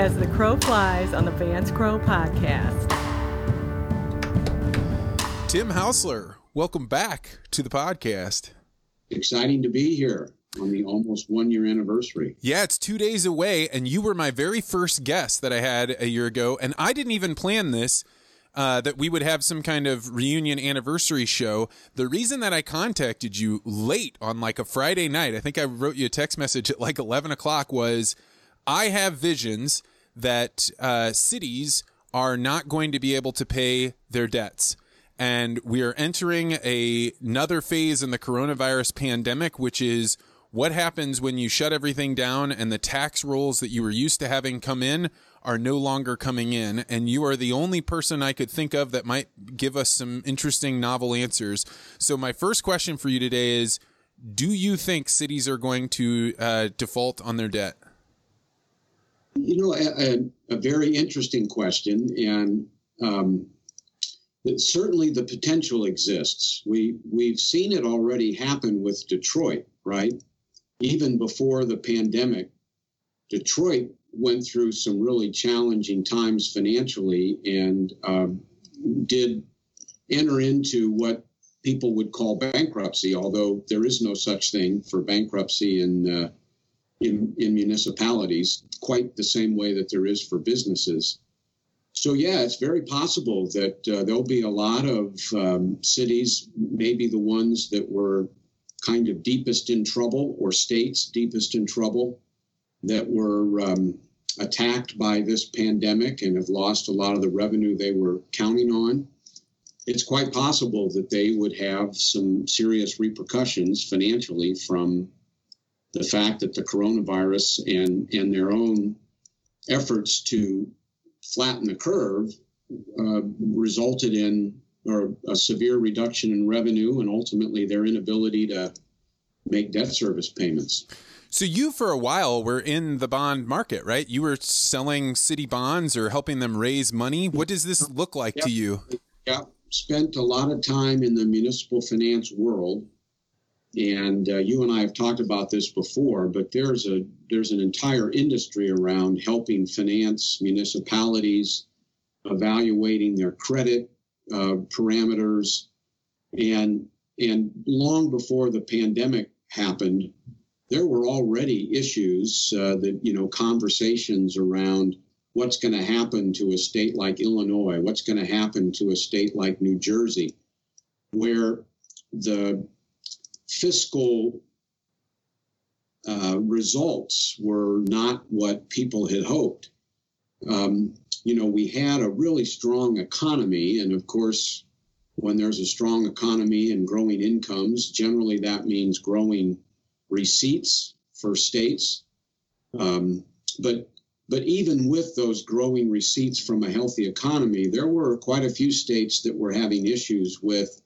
as the crow flies on the Vance Crowe podcast. Tim Hosler, welcome back to the podcast. Exciting to be here on the almost one year anniversary. Yeah, it's two days away, and you were my very first guest that I had a year ago, and I didn't even plan this. Uh, that we would have some kind of reunion anniversary show. The reason that I contacted you late on like a Friday night, I think I wrote you a text message at like 11 o'clock, was I have visions that uh, cities are not going to be able to pay their debts. And we are entering a, another phase in the coronavirus pandemic, which is what happens when you shut everything down and the tax rolls that you were used to having come in are no longer coming in. And you are the only person I could think of that might give us some interesting novel answers. So, my first question for you today is Do you think cities are going to uh, default on their debt? You know, a, a very interesting question. And um, certainly the potential exists. We, we've seen it already happen with Detroit, right? even before the pandemic, Detroit went through some really challenging times financially and um, did enter into what people would call bankruptcy, although there is no such thing for bankruptcy in, uh, in, in municipalities, quite the same way that there is for businesses. So, yeah, it's very possible that uh, there'll be a lot of um, cities, maybe the ones that were kind of deepest in trouble or states deepest in trouble that were um, attacked by this pandemic and have lost a lot of the revenue they were counting on. It's quite possible that they would have some serious repercussions financially from the fact that the coronavirus and, and their own efforts to flatten the curve uh, resulted in or a severe reduction in revenue and ultimately their inability to make debt service payments. So you, for a while, were in the bond market, right? You were selling city bonds or helping them raise money. What does this look like yep. to you? Yeah, spent a lot of time in the municipal finance world, and uh, you and I have talked about this before. But there's a there's an entire industry around helping finance municipalities, evaluating their credit, uh, parameters, and and long before the pandemic happened, there were already issues uh, that you know conversations around what's going to happen to a state like Illinois, what's going to happen to a state like New Jersey, where the fiscal uh, results were not what people had hoped. Um, you know, we had a really strong economy, and of course, when there's a strong economy and growing incomes, generally that means growing receipts for states. Um, but but even with those growing receipts from a healthy economy, there were quite a few states that were having issues with,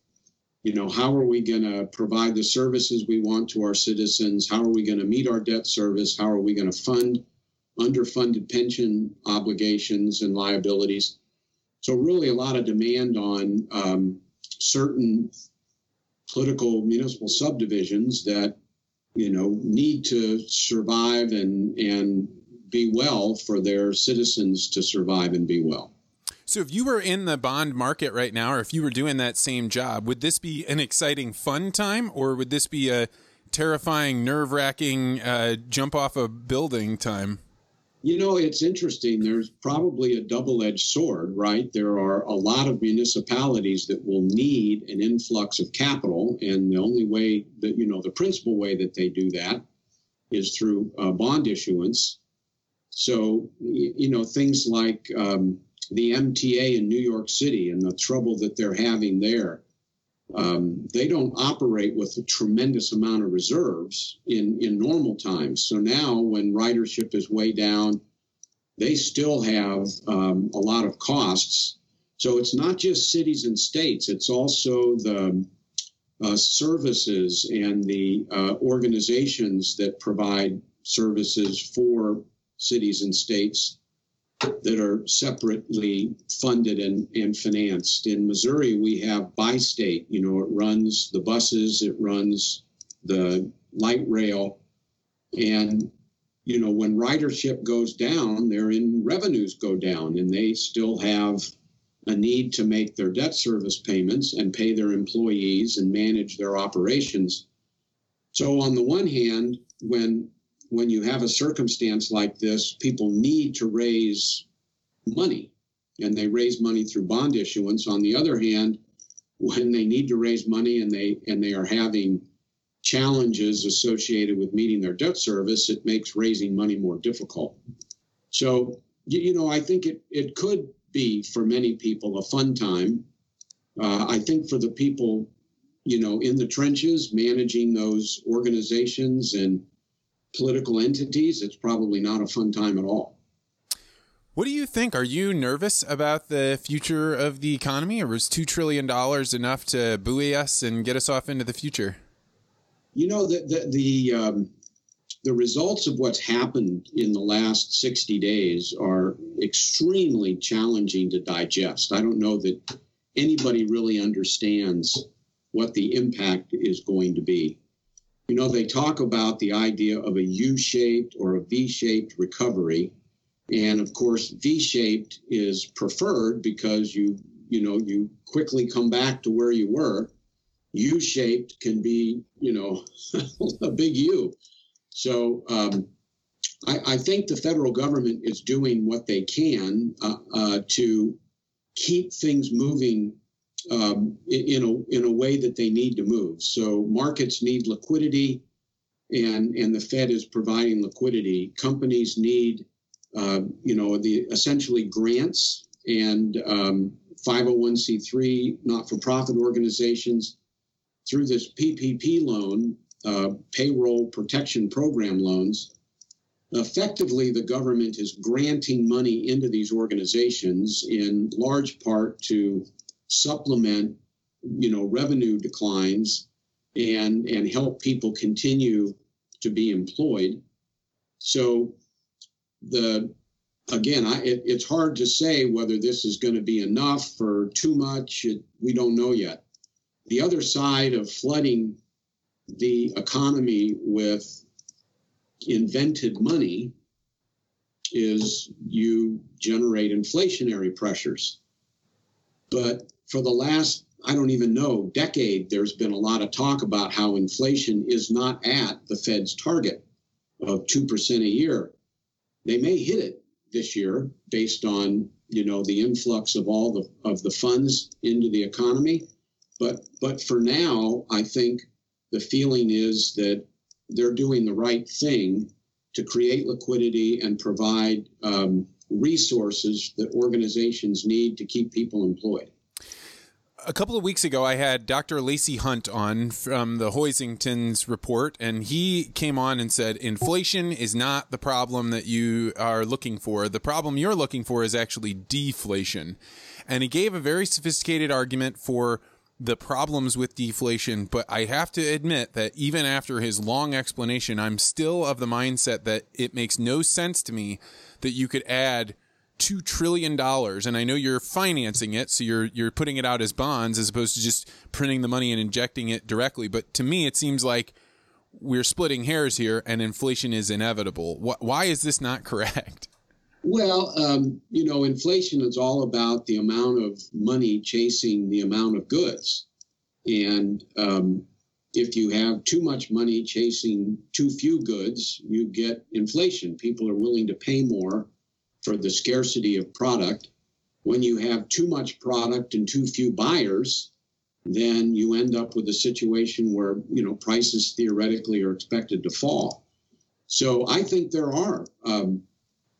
you know, how are we going to provide the services we want to our citizens? How are we going to meet our debt service? How are we going to fund underfunded pension obligations and liabilities. So, really, a lot of demand on um, certain political municipal subdivisions that you know need to survive and and be well for their citizens to survive and be well. So, if you were in the bond market right now, or if you were doing that same job, would this be an exciting, fun time, or would this be a terrifying, nerve wracking, uh, jump off a building time? You know, it's interesting. There's probably a double edged sword, right? There are a lot of municipalities that will need an influx of capital. And the only way that, you know, the principal way that they do that is through uh, bond issuance. So, you know, things like um, the MTA in New York City and the trouble that they're having there um, they don't operate with a tremendous amount of reserves in, in normal times. So now, when ridership is way down, they still have um, a lot of costs. So it's not just cities and states, it's also the uh, services and the uh, organizations that provide services for cities and states that are separately funded and, and financed. In Missouri, we have Bi-State, You know, it runs the buses, it runs the light rail, and you know, when ridership goes down, their in revenues go down, and they still have a need to make their debt service payments and pay their employees and manage their operations. So on the one hand, when when you have a circumstance like this, people need to raise money and they raise money through bond issuance. On the other hand, when they need to raise money and they and they are having challenges associated with meeting their debt service, it makes raising money more difficult. So, you know, I think it, it could be for many people a fun time. Uh, I think for the people, you know, in the trenches managing those organizations and political entities, it's probably not a fun time at all. What do you think? Are you nervous about the future of the economy, or is $2 trillion enough to buoy us and get us off into the future? You know, the, the, the, um, the results of what's happened in the last 60 days are extremely challenging to digest. I don't know that anybody really understands what the impact is going to be. You know, they talk about the idea of a U shaped or a V shaped recovery. And of course, V shaped is preferred because you, you know, you quickly come back to where you were. U shaped can be, you know, a big U. So um, I, I, think the federal government is doing what they can uh, uh, to keep things moving um, in a in a way that they need to move. So markets need liquidity, and and the Fed is providing liquidity. Companies need, uh, you know, the essentially grants and um, 501c3 not-for-profit organizations through this PPP loan, uh, payroll protection program loans. Effectively, the government is granting money into these organizations in large part to supplement you know revenue declines and and help people continue to be employed. So the again I, it, it's hard to say whether this is going to be enough or too much. It, we don't know yet. The other side of flooding the economy with invented money is you generate inflationary pressures. But for the last, I don't even know, decade, there's been a lot of talk about how inflation is not at the Fed's target of 2% a year. They may hit it this year based on, you know, the influx of all the of the funds into the economy. But but for now, I think the feeling is that they're doing the right thing to create liquidity and provide um, resources that organizations need to keep people employed a couple of weeks ago, I had Dr. Lacy Hunt on from the Hoisington's report, and he came on and said inflation is not the problem that you are looking for. The problem you're looking for is actually deflation. And he gave a very sophisticated argument for the problems with deflation, but I have to admit that even after his long explanation, I'm still of the mindset that it makes no sense to me that you could add two trillion dollars, and I know you're financing it, so you're you're putting it out as bonds as opposed to just printing the money and injecting it directly. But to me, it seems like we're splitting hairs here, and inflation is inevitable. Why is this not correct? Well, um, you know, inflation is all about the amount of money chasing the amount of goods, and um, if you have too much money chasing too few goods, you get inflation. People are willing to pay more for the scarcity of product. When you have too much product and too few buyers, then you end up with a situation where you know prices theoretically are expected to fall. So I think there are, um,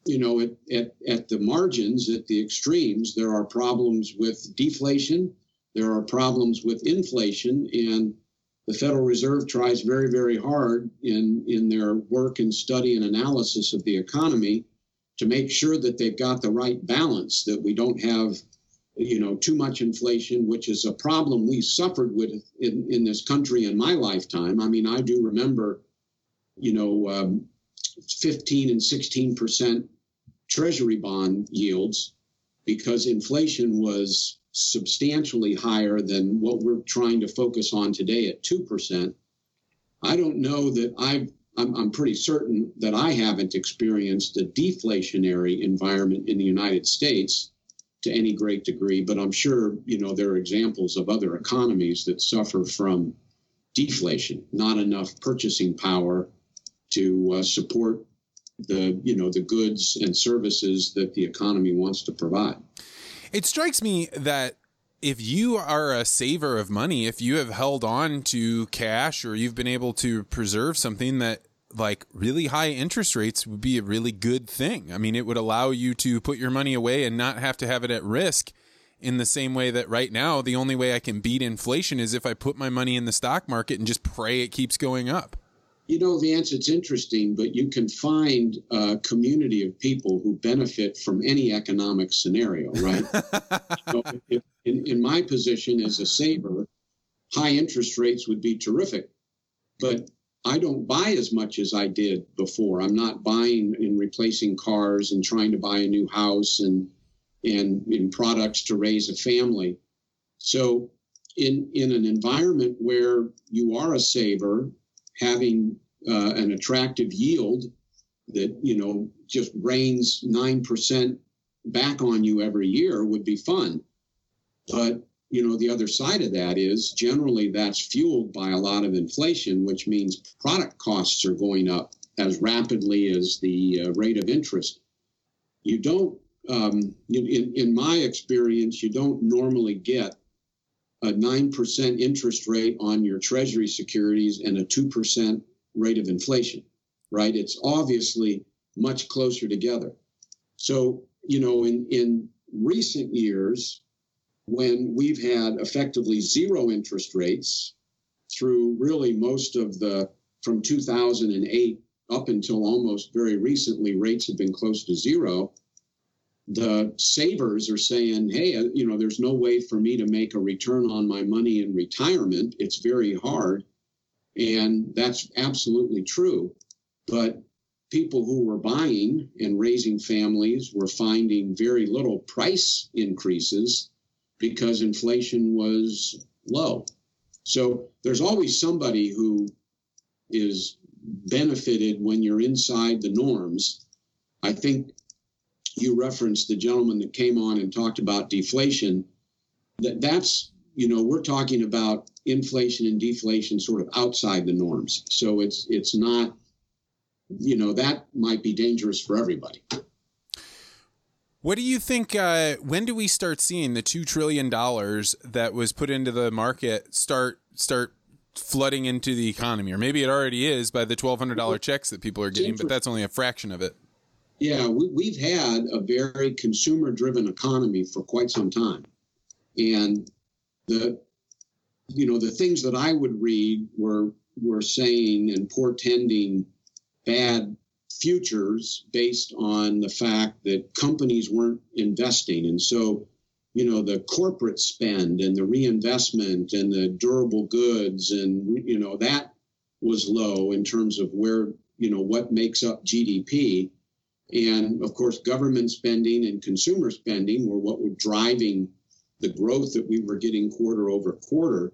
you know, at, at, at the margins, at the extremes, there are problems with deflation, there are problems with inflation, and the Federal Reserve tries very, very hard in, in their work and study and analysis of the economy to make sure that they've got the right balance, that we don't have, you know, too much inflation, which is a problem we suffered with in, in this country in my lifetime. I mean, I do remember, you know, um, 15 and 16 percent treasury bond yields because inflation was substantially higher than what we're trying to focus on today at 2%. I don't know that I've I'm, I'm pretty certain that I haven't experienced a deflationary environment in the United States to any great degree, but I'm sure you know there are examples of other economies that suffer from deflation, not enough purchasing power to uh, support the you know the goods and services that the economy wants to provide. It strikes me that if you are a saver of money, if you have held on to cash or you've been able to preserve something that like really high interest rates would be a really good thing. I mean, it would allow you to put your money away and not have to have it at risk in the same way that right now the only way I can beat inflation is if I put my money in the stock market and just pray it keeps going up. You know, Vance, it's interesting, but you can find a community of people who benefit from any economic scenario, right? so if, in, in my position as a saver, high interest rates would be terrific. But I don't buy as much as I did before. I'm not buying and replacing cars and trying to buy a new house and and in products to raise a family. So in in an environment where you are a saver, having uh, an attractive yield that you know just rains nine percent back on you every year would be fun. But you know the other side of that is generally that's fueled by a lot of inflation, which means product costs are going up as rapidly as the uh, rate of interest. You don't, um, in, in my experience, you don't normally get a 9% interest rate on your treasury securities and a 2% rate of inflation, right? It's obviously much closer together. So, you know, in, in recent years, when we've had effectively zero interest rates through really most of the from 2008 up until almost very recently rates have been close to zero the savers are saying hey uh, you know there's no way for me to make a return on my money in retirement it's very hard and that's absolutely true but people who were buying and raising families were finding very little price increases because inflation was low. So there's always somebody who is benefited when you're inside the norms. I think you referenced the gentleman that came on and talked about deflation. That that's you know we're talking about inflation and deflation sort of outside the norms. So it's it's not you know that might be dangerous for everybody. What do you think? Uh, when do we start seeing the two trillion dollars that was put into the market start start flooding into the economy? Or maybe it already is by the twelve hundred dollar checks that people are getting, but that's only a fraction of it. Yeah, we, have had a very consumer driven economy for quite some time, and the you know the things that I would read were were saying and portending bad futures based on the fact that companies weren't investing. And so, you know, the corporate spend and the reinvestment and the durable goods and, you know, that was low in terms of where, you know, what makes up GDP. And of course, government spending and consumer spending were what were driving the growth that we were getting quarter over quarter.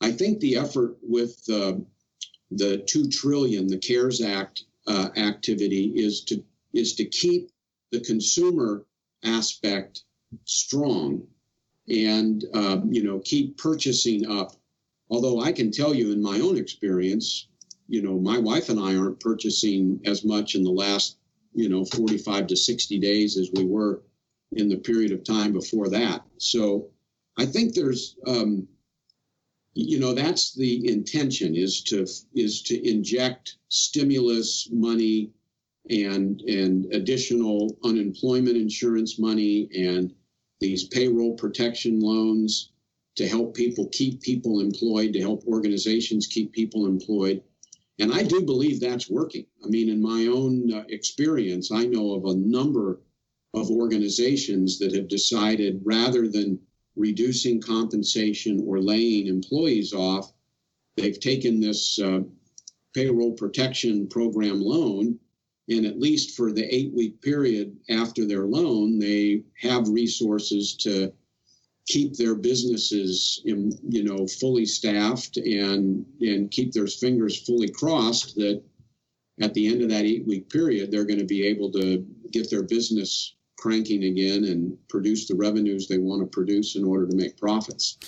I think the effort with uh, the two trillion, the CARES Act uh, activity is to is to keep the consumer aspect strong and uh, you know keep purchasing up although i can tell you in my own experience you know my wife and i aren't purchasing as much in the last you know 45 to 60 days as we were in the period of time before that. So i think there's um, you know that's the intention is to is to inject stimulus money and and additional unemployment insurance money and these payroll protection loans to help people keep people employed to help organizations keep people employed and i do believe that's working i mean in my own uh, experience i know of a number of organizations that have decided rather than reducing compensation or laying employees off. They've taken this uh, payroll protection program loan, and at least for the eight week period after their loan, they have resources to keep their businesses in, you know fully staffed and and keep their fingers fully crossed that at the end of that eight week period, they're going to be able to get their business cranking again and produce the revenues they want to produce in order to make profits.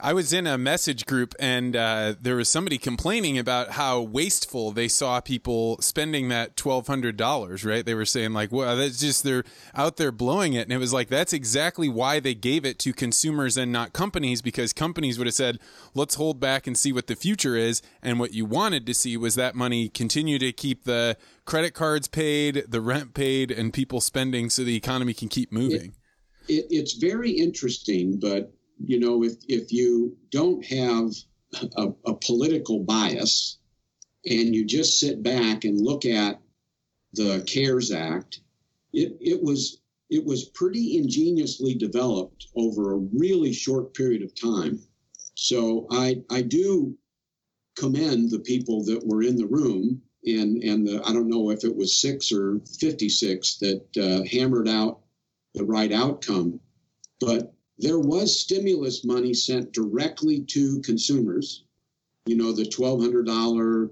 I was in a message group and uh, there was somebody complaining about how wasteful they saw people spending that twelve hundred dollars. Right? They were saying like, "Well, that's just they're out there blowing it," and it was like that's exactly why they gave it to consumers and not companies because companies would have said, "Let's hold back and see what the future is," and what you wanted to see was that money continue to keep the credit cards paid, the rent paid, and people spending so the economy can keep moving. It, it, it's very interesting, but you know, if, if you don't have a, a political bias and you just sit back and look at the CARES Act, it, it was it was pretty ingeniously developed over a really short period of time. So I I do commend the people that were in the room and and the, I don't know if it was six or fifty six that uh, hammered out the right outcome, but there was stimulus money sent directly to consumers. You know, the $1,200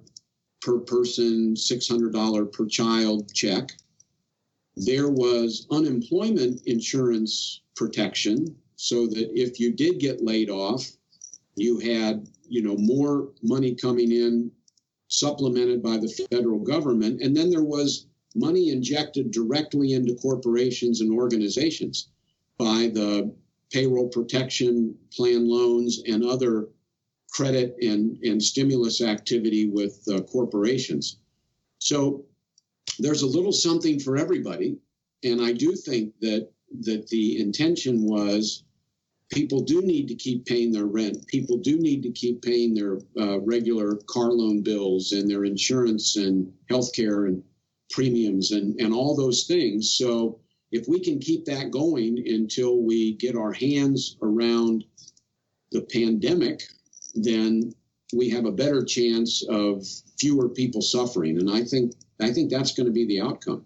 per person, $600 per child check. There was unemployment insurance protection so that if you did get laid off, you had, you know, more money coming in supplemented by the federal government. And then there was money injected directly into corporations and organizations by the payroll protection plan loans and other credit and, and stimulus activity with uh, corporations. So there's a little something for everybody. And I do think that that the intention was people do need to keep paying their rent. People do need to keep paying their uh, regular car loan bills and their insurance and healthcare and premiums and, and all those things. So if we can keep that going until we get our hands around the pandemic, then we have a better chance of fewer people suffering. And I think I think that's going to be the outcome.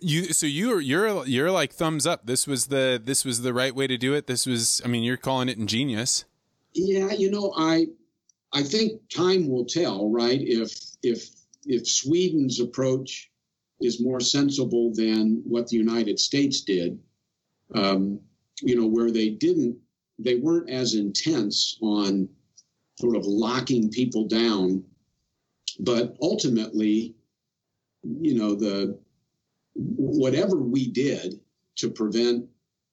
You so you're you're you're like thumbs up. This was the this was the right way to do it. This was I mean you're calling it ingenious. Yeah, you know I I think time will tell, right? If if if Sweden's approach is more sensible than what the United States did. Um, you know, where they didn't, they weren't as intense on sort of locking people down, but ultimately, you know, the whatever we did to prevent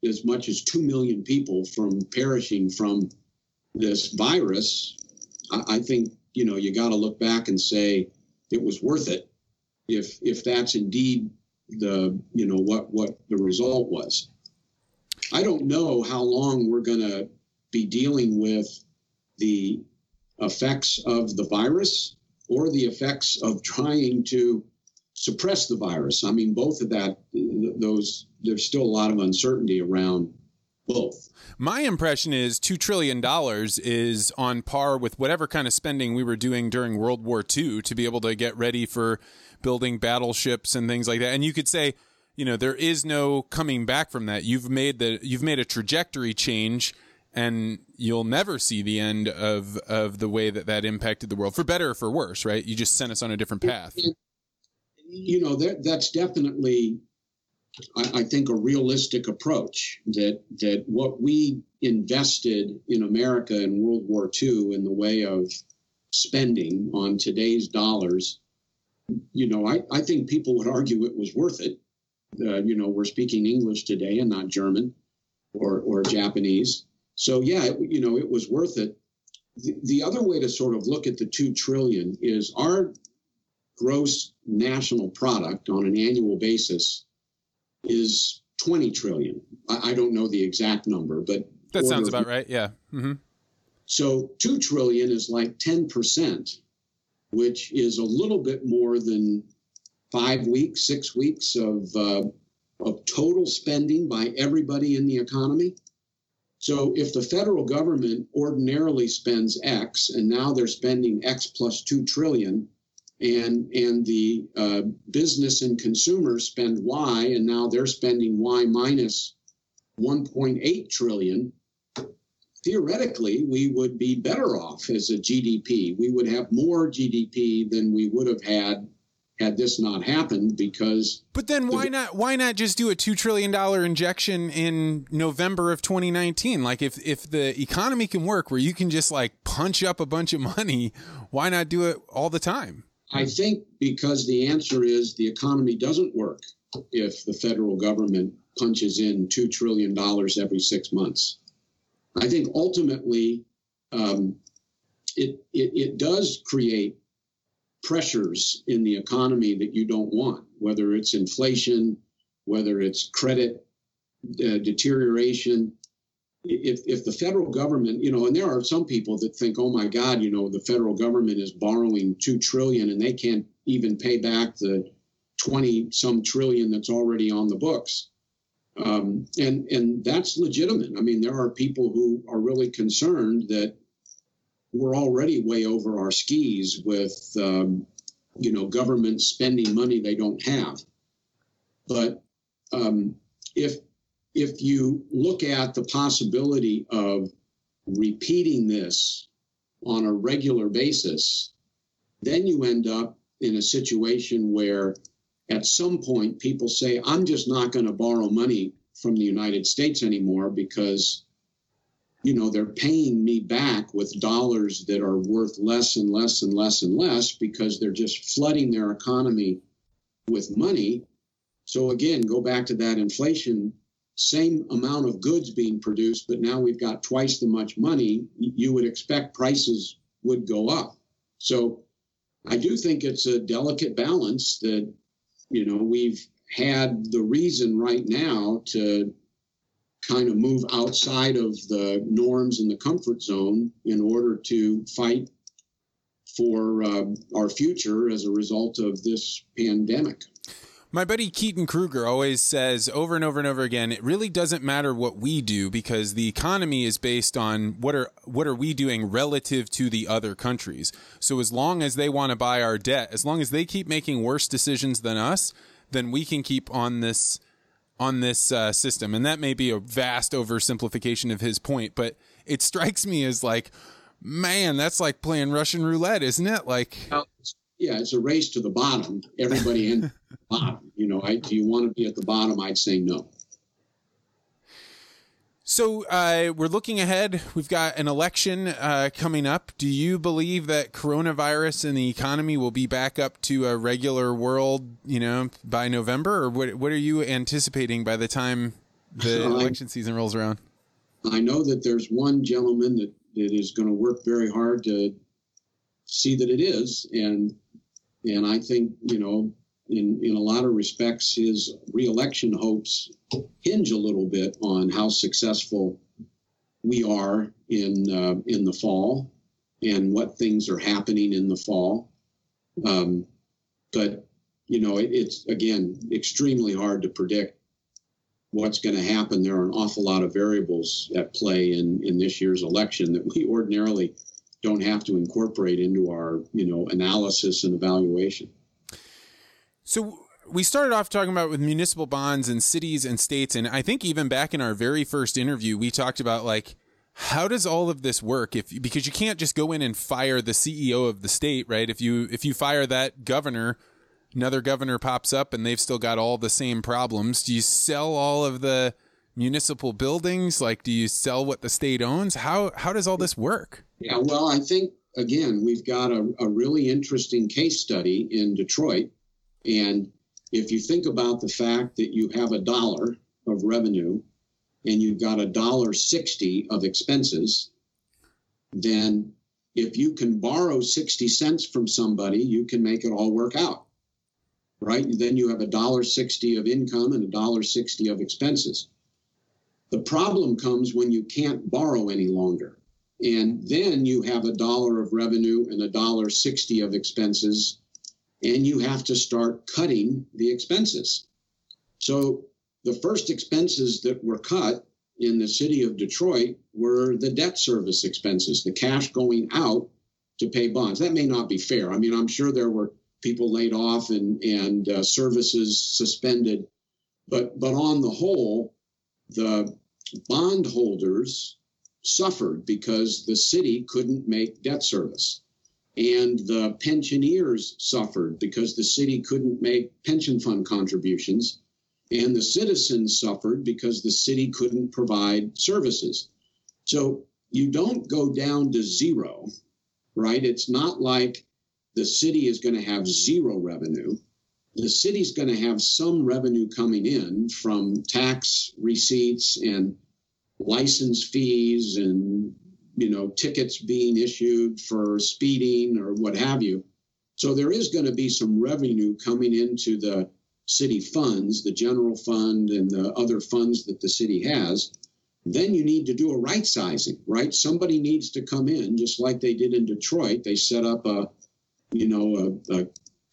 as much as two million people from perishing from this virus, I, I think you know you got to look back and say it was worth it if if that's indeed the you know what what the result was. I don't know how long we're going to be dealing with the effects of the virus or the effects of trying to suppress the virus. I mean, both of that, those, there's still a lot of uncertainty around My impression is $2 trillion is on par with whatever kind of spending we were doing during World War II to be able to get ready for building battleships and things like that. And you could say, you know, there is no coming back from that. You've made the you've made a trajectory change and you'll never see the end of of the way that that impacted the world for better or for worse, right? You just sent us on a different path. You know, that that's definitely I, I think a realistic approach that that what we invested in America in World War II in the way of spending on today's dollars you know, I, I think people would argue it was worth it. Uh, you know, we're speaking English today and not German or, or Japanese. So, yeah, it, you know, it was worth it. The, the other way to sort of look at the two trillion is our gross national product on an annual basis is 20 trillion. I, I don't know the exact number, but that sounds about right. Yeah. Mm-hmm. So 2 trillion is like 10% which is a little bit more than five weeks, six weeks of, uh, of total spending by everybody in the economy. So if the federal government ordinarily spends X and now they're spending X plus two trillion, and and the uh, business and consumers spend Y and now they're spending Y minus 1.8 trillion, theoretically, we would be better off as a GDP. We would have more GDP than we would have had had this not happened because but then why not why not just do a 2 trillion dollar injection in November of 2019 like if if the economy can work where you can just like punch up a bunch of money why not do it all the time I think because the answer is the economy doesn't work if the federal government punches in $2 trillion every six months. I think ultimately um, it, it, it does create pressures in the economy that you don't want, whether it's inflation, whether it's credit uh, deterioration. If, if the federal government, you know, and there are some people that think, oh my God, you know, the federal government is borrowing two trillion and they can't even pay back the 20 some trillion that's already on the books. Um, and and that's legitimate. I mean, there are people who are really concerned that we're already way over our skis with um, you know government spending money they don't have. But um, if if you look at the possibility of repeating this on a regular basis, then you end up in a situation where at some point people say, I'm just not going to borrow money from the United States anymore because, you know, they're paying me back with dollars that are worth less and less and less and less because they're just flooding their economy with money. So again, go back to that inflation, same amount of goods being produced, but now we've got twice the much money. You would expect prices would go up. So I do think it's a delicate balance that you know, we've had the reason right now to kind of move outside of the norms and the comfort zone in order to fight for uh, our future as a result of this pandemic. My buddy Keaton Kruger always says over and over and over again, it really doesn't matter what we do because the economy is based on what are what are we doing relative to the other countries. So as long as they want to buy our debt, as long as they keep making worse decisions than us, then we can keep on this on this uh, system. And that may be a vast oversimplification of his point, but it strikes me as like, man, that's like playing Russian roulette, isn't it? Like, yeah, it's a race to the bottom. Everybody in the bottom. You know, I, do you want to be at the bottom? I'd say no. So uh, we're looking ahead. We've got an election uh, coming up. Do you believe that coronavirus and the economy will be back up to a regular world, you know, by November, or what? What are you anticipating by the time the election season rolls around? I know that there's one gentleman that, that is going to work very hard to see that it is, and and I think you know in, in a lot of respects, his reelection hopes hinge a little bit on how successful we are in uh, in the fall and what things are happening in the fall. Um, but you know, it, it's again extremely hard to predict what's going to happen. There are an awful lot of variables at play in in this year's election that we ordinarily don't have to incorporate into our you know analysis and evaluation. So we started off talking about with municipal bonds and cities and states, and I think even back in our very first interview, we talked about like how does all of this work if because you can't just go in and fire the CEO of the state, right? If you if you fire that governor, another governor pops up and they've still got all the same problems. Do you sell all of the municipal buildings? Like do you sell what the state owns? How how does all this work? Yeah, well, I think again, we've got a, a really interesting case study in Detroit and if you think about the fact that you have a dollar of revenue and you've got a dollar 60 of expenses, then if you can borrow 60 cents from somebody, you can make it all work out. Right? Then you have a dollar 60 of income and a dollar 60 of expenses. The problem comes when you can't borrow any longer. And then you have a dollar of revenue and a dollar 60 of expenses and you have to start cutting the expenses. So the first expenses that were cut in the city of Detroit were the debt service expenses, the cash going out to pay bonds. That may not be fair. I mean, I'm sure there were people laid off and and uh, services suspended, but but on the whole, the bondholders suffered because the city couldn't make debt service. and the pensioners suffered because the city couldn't make pension fund contributions. And the citizens suffered because the city couldn't provide services. So you don't go down to zero right? It's not like the city is going to have zero revenue the city's going to have some revenue coming in from tax receipts and license fees and you know tickets being issued for speeding or what have you. So there is going to be some revenue coming into the city funds the general fund and the other funds that the city has. Then you need to do a right sizing right? Somebody needs to come in just like they did in detroit. They set up a you know a, a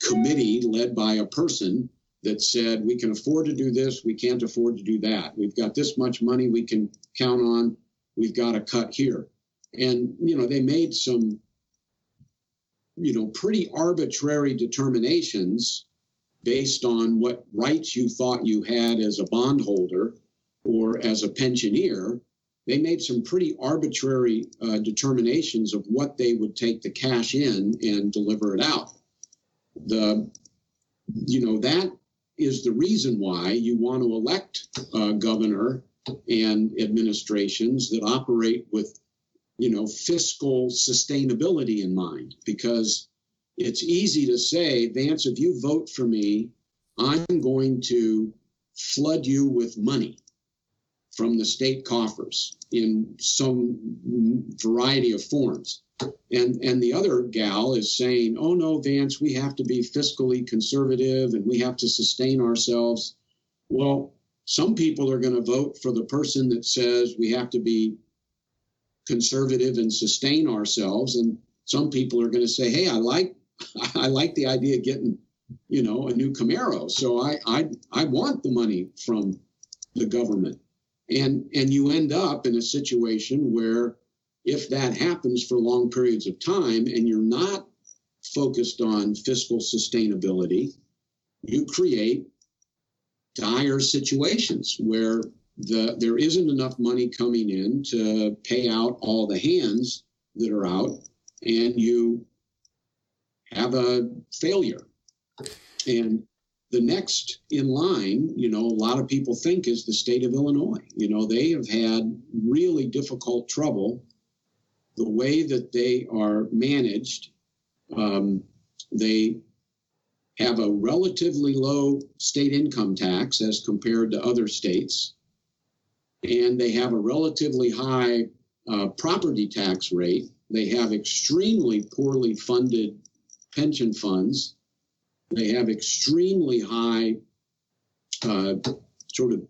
committee led by a person that said we can afford to do this we can't afford to do that. We've got this much money we can count on we've got to cut here. And you know they made some you know pretty arbitrary determinations based on what rights you thought you had as a bondholder or as a pensioner they made some pretty arbitrary uh, determinations of what they would take the cash in and deliver it out the you know that is the reason why you want to elect a governor and administrations that operate with you know, fiscal sustainability in mind because it's easy to say, Vance, if you vote for me, I'm going to flood you with money from the state coffers in some variety of forms. And, and the other gal is saying, oh no, Vance, we have to be fiscally conservative and we have to sustain ourselves. Well, some people are going to vote for the person that says we have to be conservative and sustain ourselves. And some people are going to say, "Hey, I like I like the idea of getting you know a new Camaro, so I I I want the money from the government." And and you end up in a situation where if that happens for long periods of time and you're not focused on fiscal sustainability, you create dire situations where the, there isn't enough money coming in to pay out all the hands that are out, and you have a failure. And the next in line, you know, a lot of people think is the state of Illinois. You know, they have had really difficult trouble. The way that they are managed, um, they have a relatively low state income tax as compared to other states and they have a relatively high uh, property tax rate. They have extremely poorly funded pension funds. They have extremely high uh, sort of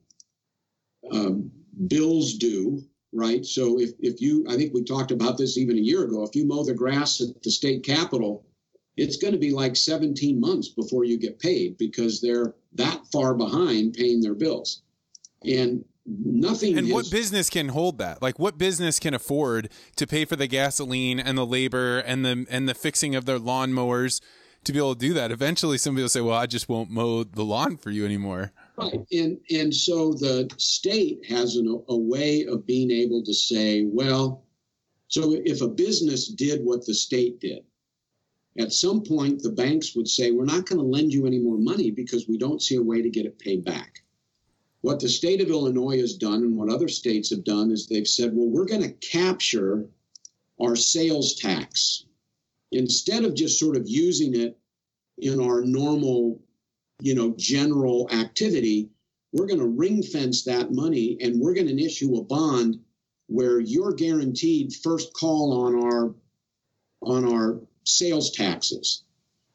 um, bills due, right? So if, if you, I think we talked about this even a year ago, if you mow the grass at the state capitol, it's going to be like 17 months before you get paid because they're that far behind paying their bills. And nothing and is, what business can hold that like what business can afford to pay for the gasoline and the labor and the and the fixing of their lawnmowers to be able to do that eventually somebody will say well i just won't mow the lawn for you anymore right. And and so the state has an, a way of being able to say well so if a business did what the state did at some point the banks would say we're not going to lend you any more money because we don't see a way to get it paid back. What the state of Illinois has done and what other states have done is they've said, well, we're going to capture our sales tax. Instead of just sort of using it in our normal, you know, general activity. We're going to ring fence that money and we're going to issue a bond where you're guaranteed first call on our on our sales taxes.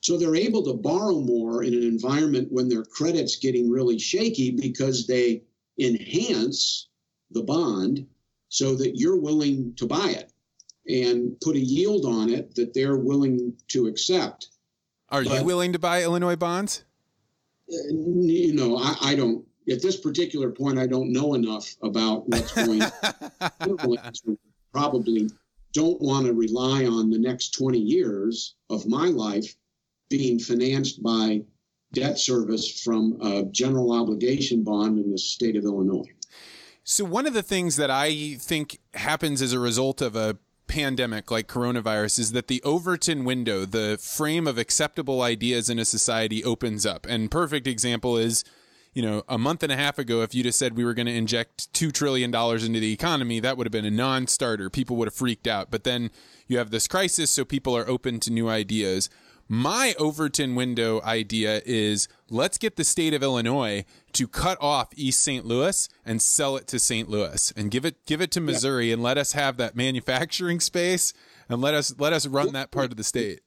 So they're able to borrow more in an environment when their credit's getting really shaky because they enhance the bond so that you're willing to buy it and put a yield on it that they're willing to accept. Are but, you willing to buy Illinois bonds? You know, I, I, don't. At this particular point, I don't know enough about what's going. probably don't want to rely on the next 20 years of my life being financed by debt service from a general obligation bond in the state of Illinois. So, one of the things that I think happens as a result of a pandemic like coronavirus is that the Overton window, the frame of acceptable ideas in a society opens up. And perfect example is, you know, a month and a half ago, if you'd have said we were going to inject $2 trillion into the economy, that would have been a non starter. People would have freaked out. But then you have this crisis, so people are open to new ideas. My Overton window idea is let's get the state of Illinois to cut off East St. Louis and sell it to St. Louis and give it give it to Missouri yeah. and let us have that manufacturing space and let us let us run that part of the state.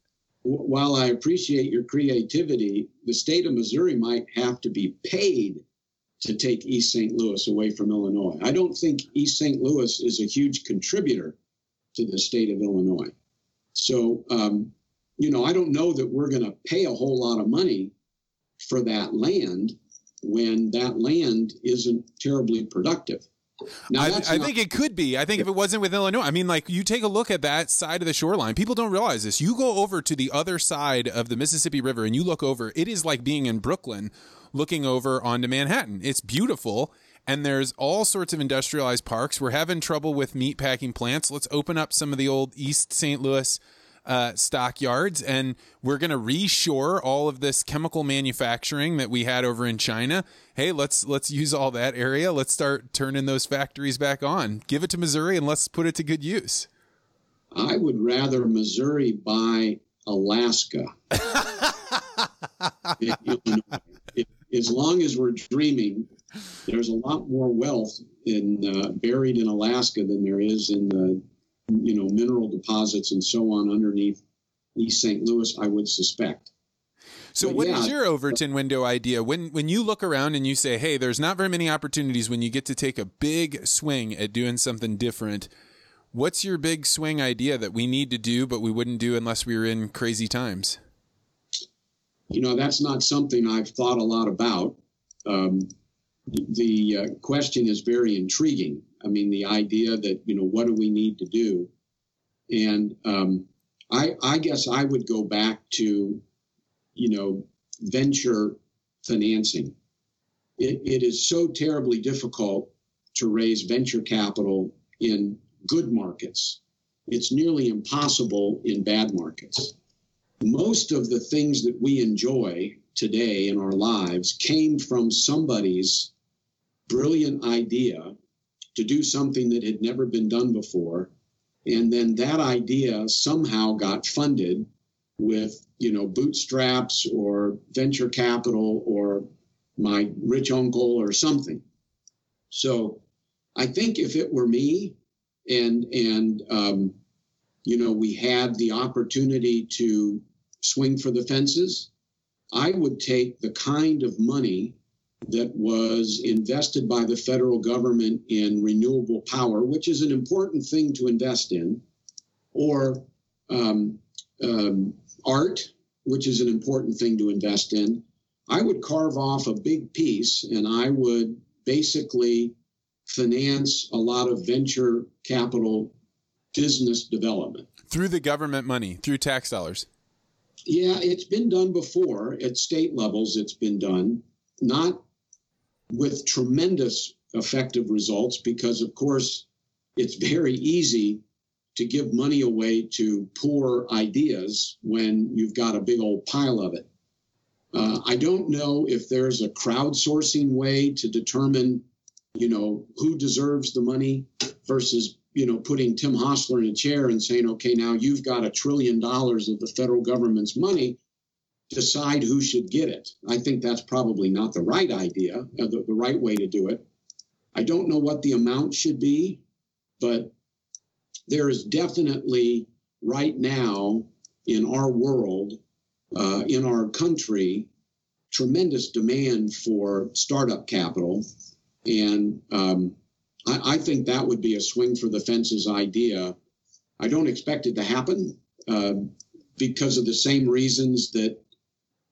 While I appreciate your creativity, the state of Missouri might have to be paid to take East St. Louis away from Illinois. I don't think East St. Louis is a huge contributor to the state of Illinois. So um, you know, I don't know that we're going to pay a whole lot of money for that land when that land isn't terribly productive. Now, I, I not, think it could be. I think yeah. if it wasn't with Illinois, I mean, like you take a look at that side of the shoreline. People don't realize this. You go over to the other side of the Mississippi River and you look over. It is like being in Brooklyn, looking over onto Manhattan. It's beautiful, and there's all sorts of industrialized parks. We're having trouble with meat packing plants. Let's open up some of the old East St. Louis uh, stockyards, and we're going to reshore all of this chemical manufacturing that we had over in China. Hey, let's let's use all that area. Let's start turning those factories back on. Give it to Missouri, and let's put it to good use. I would rather Missouri buy Alaska. as long as we're dreaming, there's a lot more wealth in uh, buried in Alaska than there is in the you know, mineral deposits and so on underneath East St. Louis, I would suspect. So, but what yeah, is your Overton window idea? When when you look around and you say, "Hey, there's not very many opportunities when you get to take a big swing at doing something different." What's your big swing idea that we need to do, but we wouldn't do unless we were in crazy times? You know, that's not something I've thought a lot about. Um, the uh, question is very intriguing. I mean, the idea that, you know, what do we need to do? And um, I, I guess I would go back to, you know, venture financing. It, it is so terribly difficult to raise venture capital in good markets. It's nearly impossible in bad markets. Most of the things that we enjoy today in our lives came from somebody's brilliant idea to do something that had never been done before. And then that idea somehow got funded with, you know, bootstraps or venture capital or my rich uncle or something. So I think if it were me and, and, um, you know, we had the opportunity to swing for the fences, I would take the kind of money that was invested by the federal government in renewable power, which is an important thing to invest in, or um, um, art, which is an important thing to invest in, I would carve off a big piece and I would basically finance a lot of venture capital business development. Through the government money, through tax dollars. Yeah, it's been done before at state levels, it's been done. Not with tremendous effective results because, of course, it's very easy to give money away to poor ideas when you've got a big old pile of it. Uh, I don't know if there's a crowdsourcing way to determine, you know, who deserves the money versus, you know, putting Tim Hosler in a chair and saying, okay, now you've got a trillion dollars of the federal government's money decide who should get it. I think that's probably not the right idea, uh, the, the right way to do it. I don't know what the amount should be, but there is definitely right now in our world, uh, in our country, tremendous demand for startup capital. And um, I, I, think that would be a swing for the fences idea. I don't expect it to happen uh, because of the same reasons that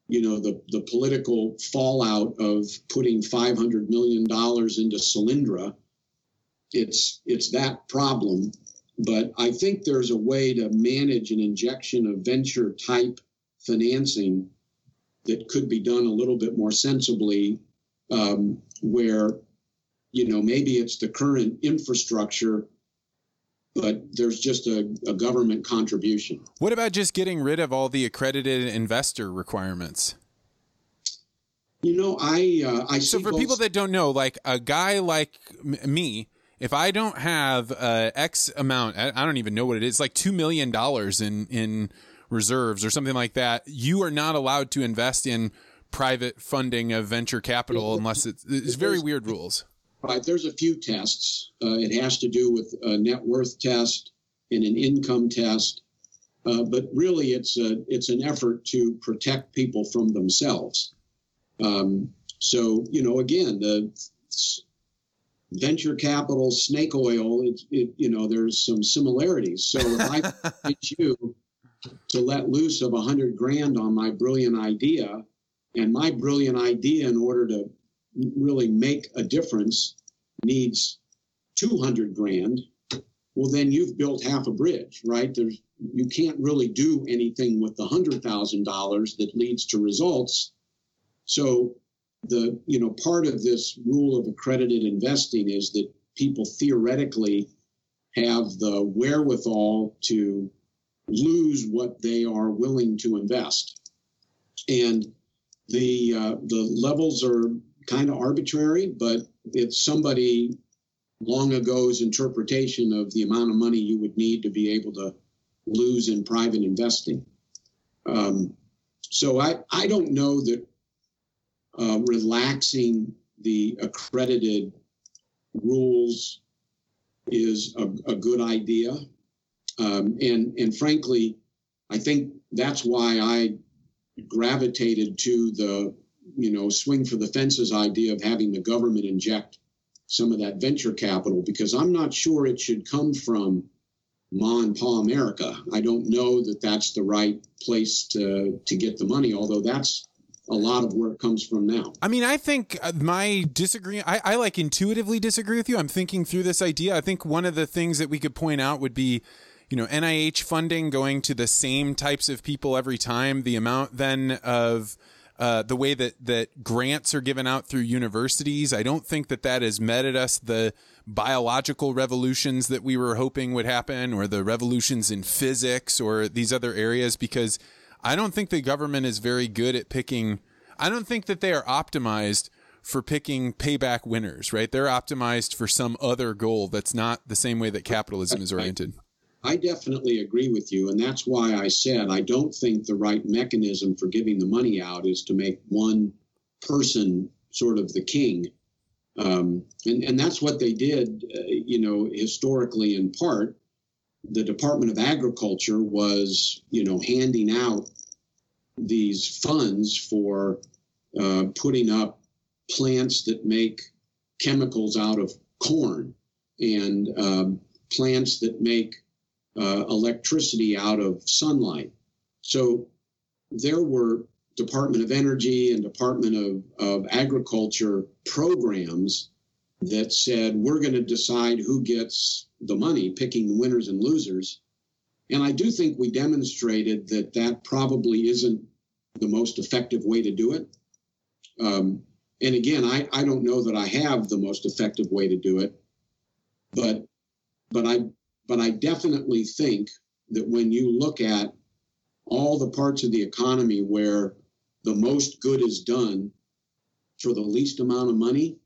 you know the the political fallout of putting 500 million dollars into Solyndra it's it's that problem. But I think there's a way to manage an injection of venture type financing that could be done a little bit more sensibly um, where you know maybe it's the current infrastructure but there's just a, a government contribution. What about just getting rid of all the accredited investor requirements? You know, I uh, I so for people that don't know, like a guy like me, if I don't have uh, X amount, I, I don't even know what it is, like two million dollars in in reserves or something like that, you are not allowed to invest in private funding of venture capital unless it's, it's very weird rules. Right. There's a few tests. Uh, it has to do with a net worth test and an income test. Uh, but really, it's a it's an effort to protect people from themselves. Um, so you know, again, the venture capital, snake oil. It, it you know, there's some similarities. So if I get you to let loose of a hundred grand on my brilliant idea, and my brilliant idea, in order to really make a difference needs 200 grand, well, then you've built half a bridge, right? There's you can't really do anything with the hundred thousand dollars that leads to results. So the you know part of this rule of accredited investing is that people theoretically have the wherewithal to lose what they are willing to invest, and the uh, the levels are kind of arbitrary, but it's somebody long ago's interpretation of the amount of money you would need to be able to lose in private investing. Um, so I, I don't know that uh, relaxing the accredited rules is a, a good idea. Um, and, and frankly, I think that's why I gravitated to the you know, swing for the fences idea of having the government inject some of that venture capital because I'm not sure it should come from Ma and Pa America. I don't know that that's the right place to to get the money, although that's a lot of where it comes from now. I mean, I think uh, my disagree. I, I like intuitively disagree with you. I'm thinking through this idea. I think one of the things that we could point out would be you know NIH funding going to the same types of people every time the amount then of uh, the way that that grants are given out through universities. I don't think that that has meted us the biological revolutions that we were hoping would happen, or the revolutions in physics, or these other areas, because I don't think the government is very good at picking. I don't think that they are optimized for picking payback winners, right? They're optimized for some other goal that's not the same way that capitalism is oriented. I definitely agree with you. And that's why I said I don't think the right mechanism for giving the money out is to make one person sort of the king. Um, and, and that's what they did, uh, you know, historically in part. The Department of Agriculture was, you know, handing out these funds for uh, putting up plants that make chemicals out of corn and um, plants that make uh, electricity out of sunlight. So there were Department of Energy and Department of, of Agriculture programs that said we're going to decide who gets the money, picking the winners and losers. And I do think we demonstrated that that probably isn't the most effective way to do it. Um, and again, I, I don't know that I have the most effective way to do it, but but I but I definitely think that when you look at all the parts of the economy where the most good is done for the least amount of money,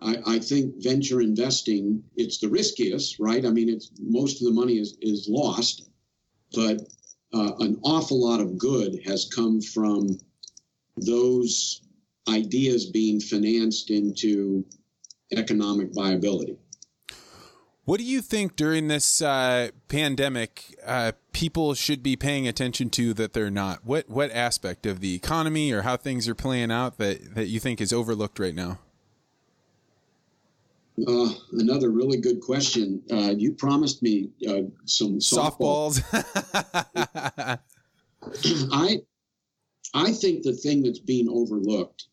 I, I, think venture investing it's the riskiest, right? I mean, it's most of the money is is lost, but uh, an awful lot of good has come from those ideas being financed into economic viability. What do you think during this uh, pandemic uh, people should be paying attention to that they're not? What what aspect of the economy or how things are playing out that, that you think is overlooked right now? Uh, another really good question. Uh, you promised me uh, some softballs. softballs. I I think the thing that's being overlooked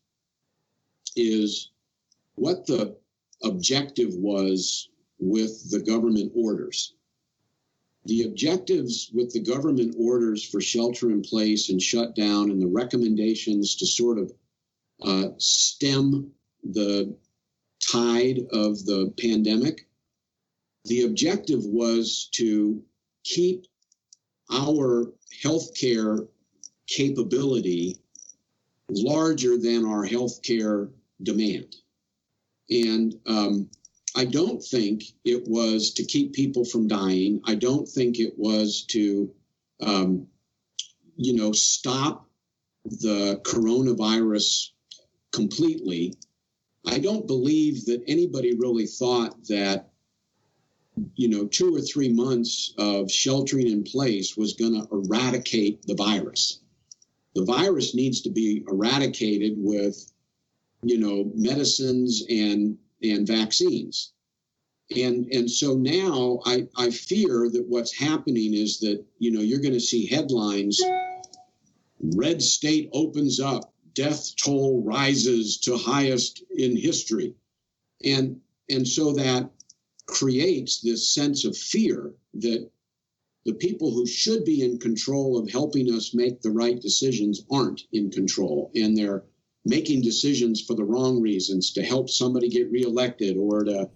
is what the objective was with the government orders. The objectives with the government orders for shelter in place and shutdown and the recommendations to sort of uh, stem the tide of the pandemic, the objective was to keep our healthcare capability larger than our healthcare demand. And um, I don't think it was to keep people from dying. I don't think it was to, um, you know, stop the coronavirus completely. I don't believe that anybody really thought that, you know, two or three months of sheltering in place was going to eradicate the virus. The virus needs to be eradicated with, you know, medicines and and vaccines. And and so now I, I fear that what's happening is that, you know, you're going to see headlines red state opens up death toll rises to highest in history. And, and so that creates this sense of fear that the people who should be in control of helping us make the right decisions aren't in control and they're making decisions for the wrong reasons to help somebody get reelected or to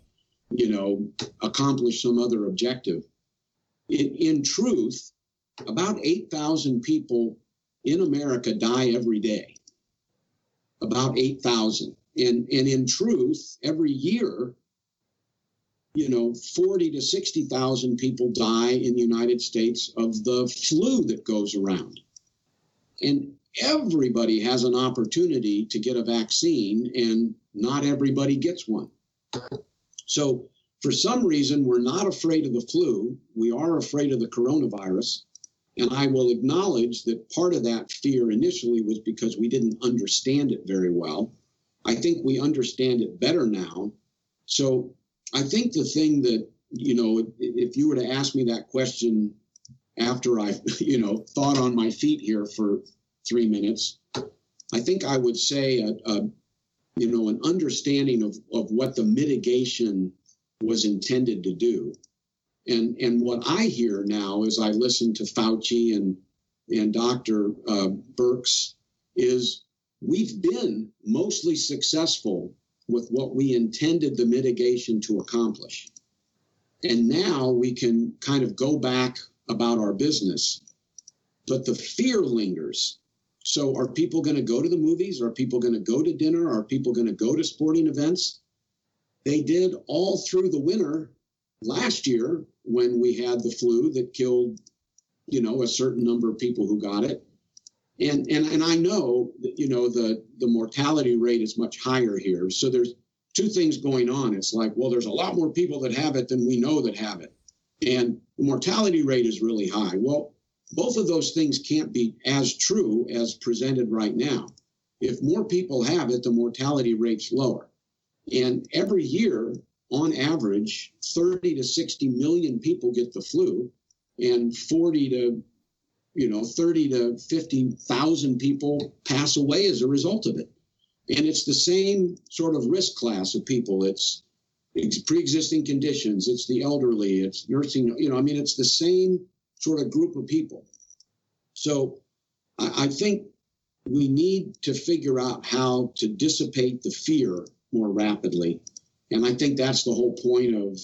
you know accomplish some other objective in, in truth about 8000 people in america die every day about 8,000. And, and in truth, every year, you know, 40 to 60,000 people die in the United States of the flu that goes around. And everybody has an opportunity to get a vaccine, and not everybody gets one. So, for some reason, we're not afraid of the flu. We are afraid of the coronavirus. And I will acknowledge that part of that fear initially was because we didn't understand it very well. I think we understand it better now. So I think the thing that, you know, if you were to ask me that question after I, you know, thought on my feet here for three minutes, I think I would say a, a you know, an understanding of, of what the mitigation was intended to do. And and what I hear now as I listen to Fauci and and Dr. Uh, Birx is we've been mostly successful with what we intended the mitigation to accomplish. And now we can kind of go back about our business. But the fear lingers. So are people going to go to the movies? Are people going to go to dinner? Are people going to go to sporting events? They did all through the winter last year when we had the flu that killed, you know, a certain number of people who got it. And, and, and I know that, you know, the, the mortality rate is much higher here. So there's two things going on. It's like, well, there's a lot more people that have it than we know that have it. And the mortality rate is really high. Well, both of those things can't be as true as presented right now. If more people have it, the mortality rate's lower. And every year, on average, 30 to 60 million people get the flu, and 40 to you know 30 to 50,000 people pass away as a result of it. And it's the same sort of risk class of people. It's, it's pre-existing conditions. It's the elderly. It's nursing. You know, I mean, it's the same sort of group of people. So I, I think we need to figure out how to dissipate the fear more rapidly and I think that's the whole point of,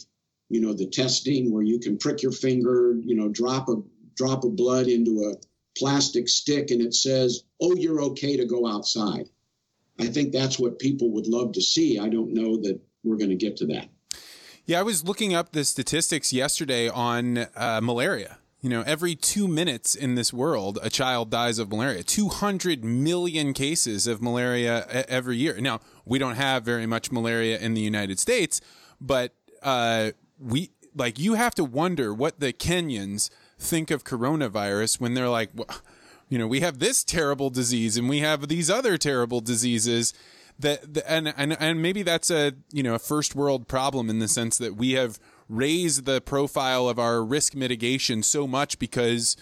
you know, the testing where you can prick your finger, you know, drop a drop of blood into a plastic stick and it says, "Oh, you're okay to go outside." I think that's what people would love to see. I don't know that we're going to get to that. Yeah, I was looking up the statistics yesterday on uh, malaria. You know, every two minutes in this world, a child dies of malaria. 200 million cases of malaria every year. Now, we don't have very much malaria in the United States, but uh, we like you have to wonder what the Kenyans think of coronavirus when they're like, well, you know, we have this terrible disease and we have these other terrible diseases that, and, and, and maybe that's a, you know, a first world problem in the sense that we have raise the profile of our risk mitigation so much because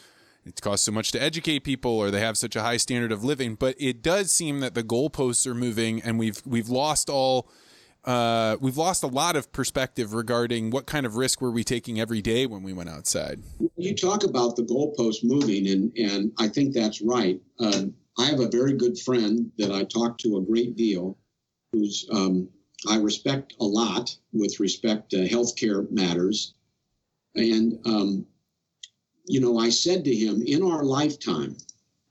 it costs so much to educate people or they have such a high standard of living. But it does seem that the goalposts are moving and we've we've lost all uh, we've lost a lot of perspective regarding what kind of risk were we taking every day when we went outside. You talk about the goalpost moving, and and I think that's right. Uh, I have a very good friend that I talk to a great deal, who's um, I respect a lot with respect to healthcare matters. And, um, you know, I said to him, in our lifetime,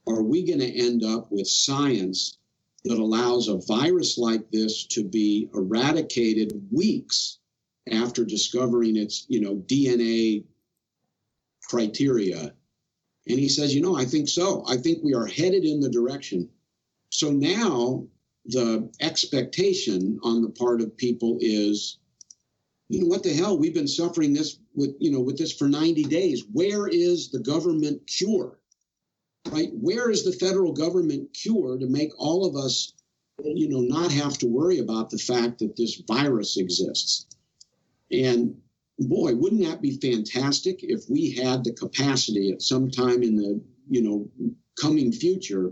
are we going to end up with science that allows a virus like this to be eradicated weeks after discovering its, you know, DNA criteria? And he says, you know, I think so. I think we are headed in the direction. So now the expectation on the part of people is you know what the hell we've been suffering this with you know with this for 90 days. Where is the government cure? Right? Where is the federal government cure to make all of us you know not have to worry about the fact that this virus exists? And boy wouldn't that be fantastic if we had the capacity at some time in the you know coming future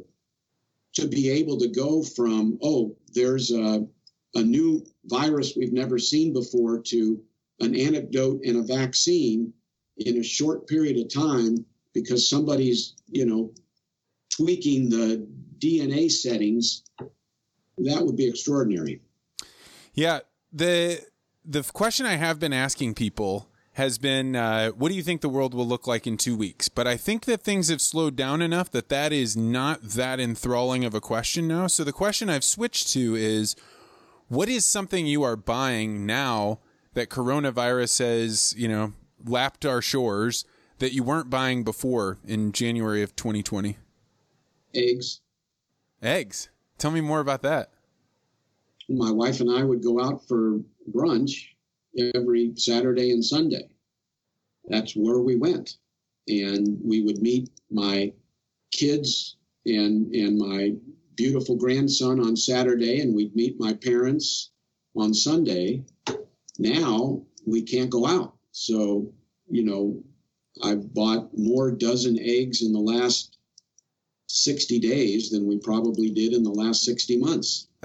to be able to go from, oh, there's a, a new virus we've never seen before to an antidote and a vaccine in a short period of time because somebody's, you know, tweaking the DNA settings, that would be extraordinary. Yeah, the the question I have been asking people has been uh, what do you think the world will look like in two weeks? But I think that things have slowed down enough that that is not that enthralling of a question now. So the question I've switched to is what is something you are buying now that coronavirus has, you know, lapped our shores that you weren't buying before in January of 2020? Eggs. Eggs. Tell me more about that. My wife and I would go out for brunch every Saturday and Sunday. That's where we went. And we would meet my kids and, and my beautiful grandson on Saturday, and we'd meet my parents on Sunday. Now we can't go out. So, you know, I've bought more dozen eggs in the last 60 days than we probably did in the last 60 months.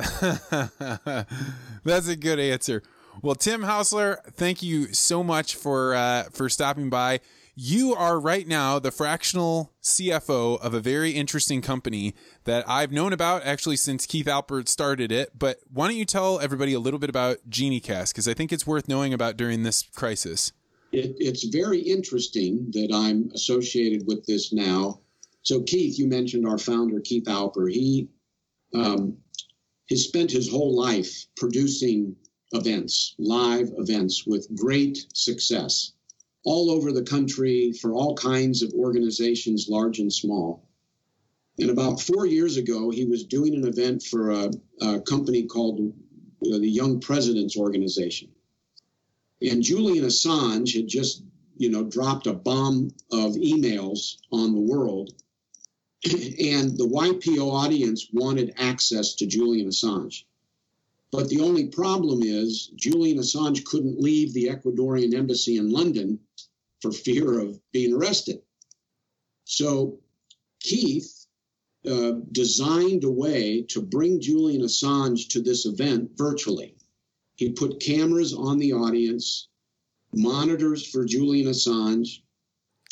That's a good answer. Well, Tim Hosler, thank you so much for uh, for stopping by. You are right now the fractional CFO of a very interesting company that I've known about actually since Keith Alpert started it. But why don't you tell everybody a little bit about GenieCast because I think it's worth knowing about during this crisis. It, it's very interesting that I'm associated with this now. So, Keith, you mentioned our founder, Keith Alpert. He um, has spent his whole life producing events, live events with great success all over the country for all kinds of organizations, large and small. And about four years ago, he was doing an event for a, a company called uh, the Young Presidents Organization. And Julian Assange had just, you know, dropped a bomb of emails on the world. and the YPO audience wanted access to Julian Assange. But the only problem is Julian Assange couldn't leave the Ecuadorian embassy in London for fear of being arrested. So Keith uh, designed a way to bring Julian Assange to this event virtually. He put cameras on the audience, monitors for Julian Assange,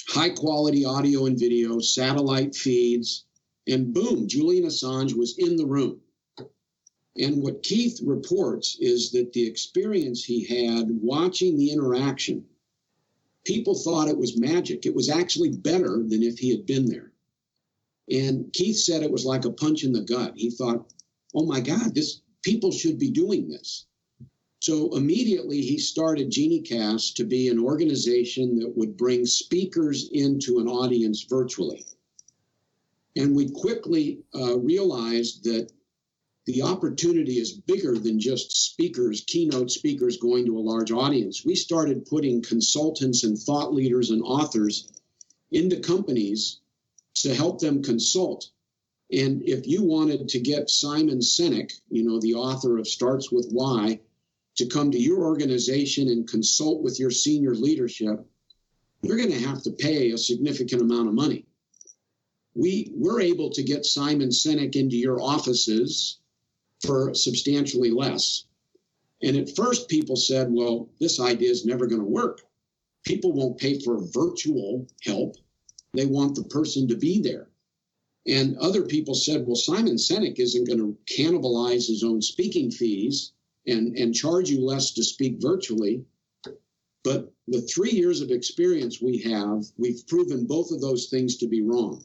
high quality audio and video, satellite feeds, and boom, Julian Assange was in the room. And what Keith reports is that the experience he had watching the interaction, people thought it was magic. It was actually better than if he had been there. And Keith said it was like a punch in the gut. He thought, oh my God, this people should be doing this. So immediately he started GenieCast to be an organization that would bring speakers into an audience virtually. And we quickly uh, realized that the opportunity is bigger than just speakers, keynote speakers going to a large audience. We started putting consultants and thought leaders and authors into companies to help them consult. And if you wanted to get Simon Sinek, you know, the author of Starts with Why, to come to your organization and consult with your senior leadership, you're going to have to pay a significant amount of money. We were able to get Simon Sinek into your offices for substantially less. And at first, people said, well, this idea is never going to work. People won't pay for virtual help, they want the person to be there. And other people said, well, Simon Sinek isn't going to cannibalize his own speaking fees. and, and charge you less to speak virtually. But the three years of experience we have, we've proven both of those things to be wrong.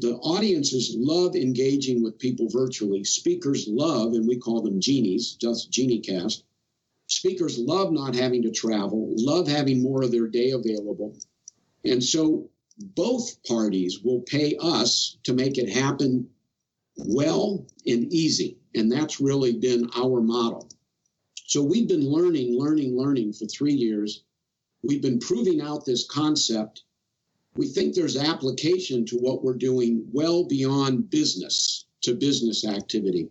The audiences love engaging with people virtually. Speakers love, and we call them genies, just GenieCast. Speakers love not having to travel, love having more of their day available. And so both parties will pay us to make it happen well and easy. And that's really been our model. So we've been learning, learning, learning for three years. We've been proving out this concept we think there's application to what we're doing well beyond business to business activity.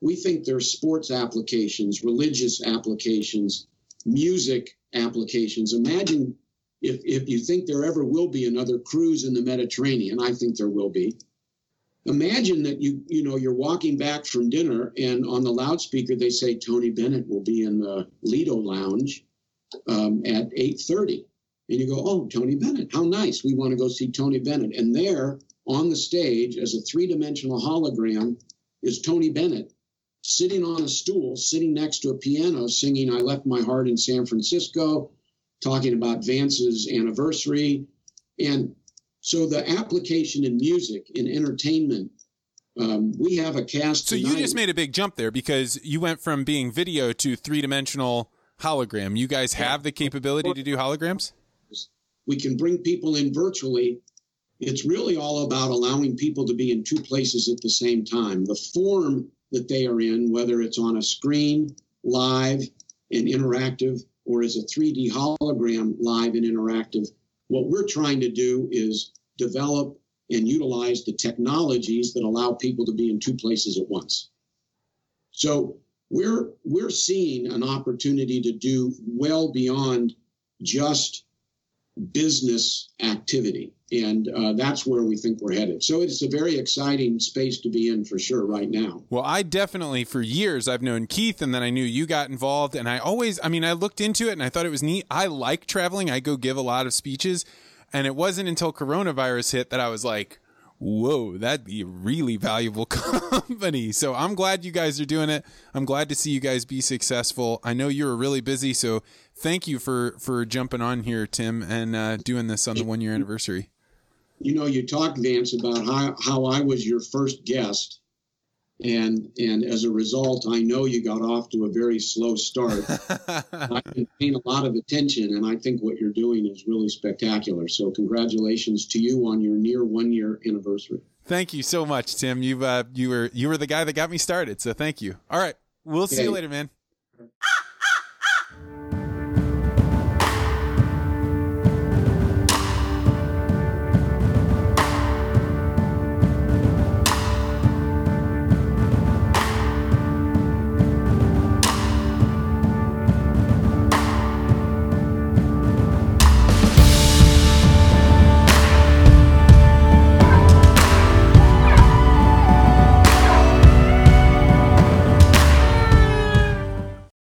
We think there's sports applications, religious applications, music applications. Imagine if, if you think there ever will be another cruise in the Mediterranean, I think there will be. Imagine that you you know you're walking back from dinner and on the loudspeaker they say Tony Bennett will be in the Lido Lounge um, at 8:30 and you go, oh, Tony Bennett, how nice. We want to go see Tony Bennett. And there on the stage, as a three dimensional hologram, is Tony Bennett sitting on a stool, sitting next to a piano, singing I Left My Heart in San Francisco, talking about Vance's anniversary. And so the application in music, in entertainment, um, we have a cast. So tonight. you just made a big jump there because you went from being video to three dimensional hologram. You guys have the capability to do holograms? We can bring people in virtually. It's really all about allowing people to be in two places at the same time. The form that they are in, whether it's on a screen, live and interactive, or as a 3D hologram, live and interactive, what we're trying to do is develop and utilize the technologies that allow people to be in two places at once. So we're we're seeing an opportunity to do well beyond just business activity. And uh, that's where we think we're headed. So it's a very exciting space to be in for sure right now. Well, I definitely, for years, I've known Keith and then I knew you got involved. And I always, I mean, I looked into it and I thought it was neat. I like traveling, I go give a lot of speeches. And it wasn't until coronavirus hit that I was like, whoa, that'd be a really valuable company. So I'm glad you guys are doing it. I'm glad to see you guys be successful. I know you were really busy, so thank you for for jumping on here, Tim, and uh, doing this on the one year anniversary. You know, you talked Vance about how how I was your first guest, and and as a result, I know you got off to a very slow start. I've been paying a lot of attention, and I think what you're doing is really spectacular. So, congratulations to you on your near one year anniversary. Thank you so much, Tim. You uh, you were you were the guy that got me started. So thank you. All right, we'll see you later, man.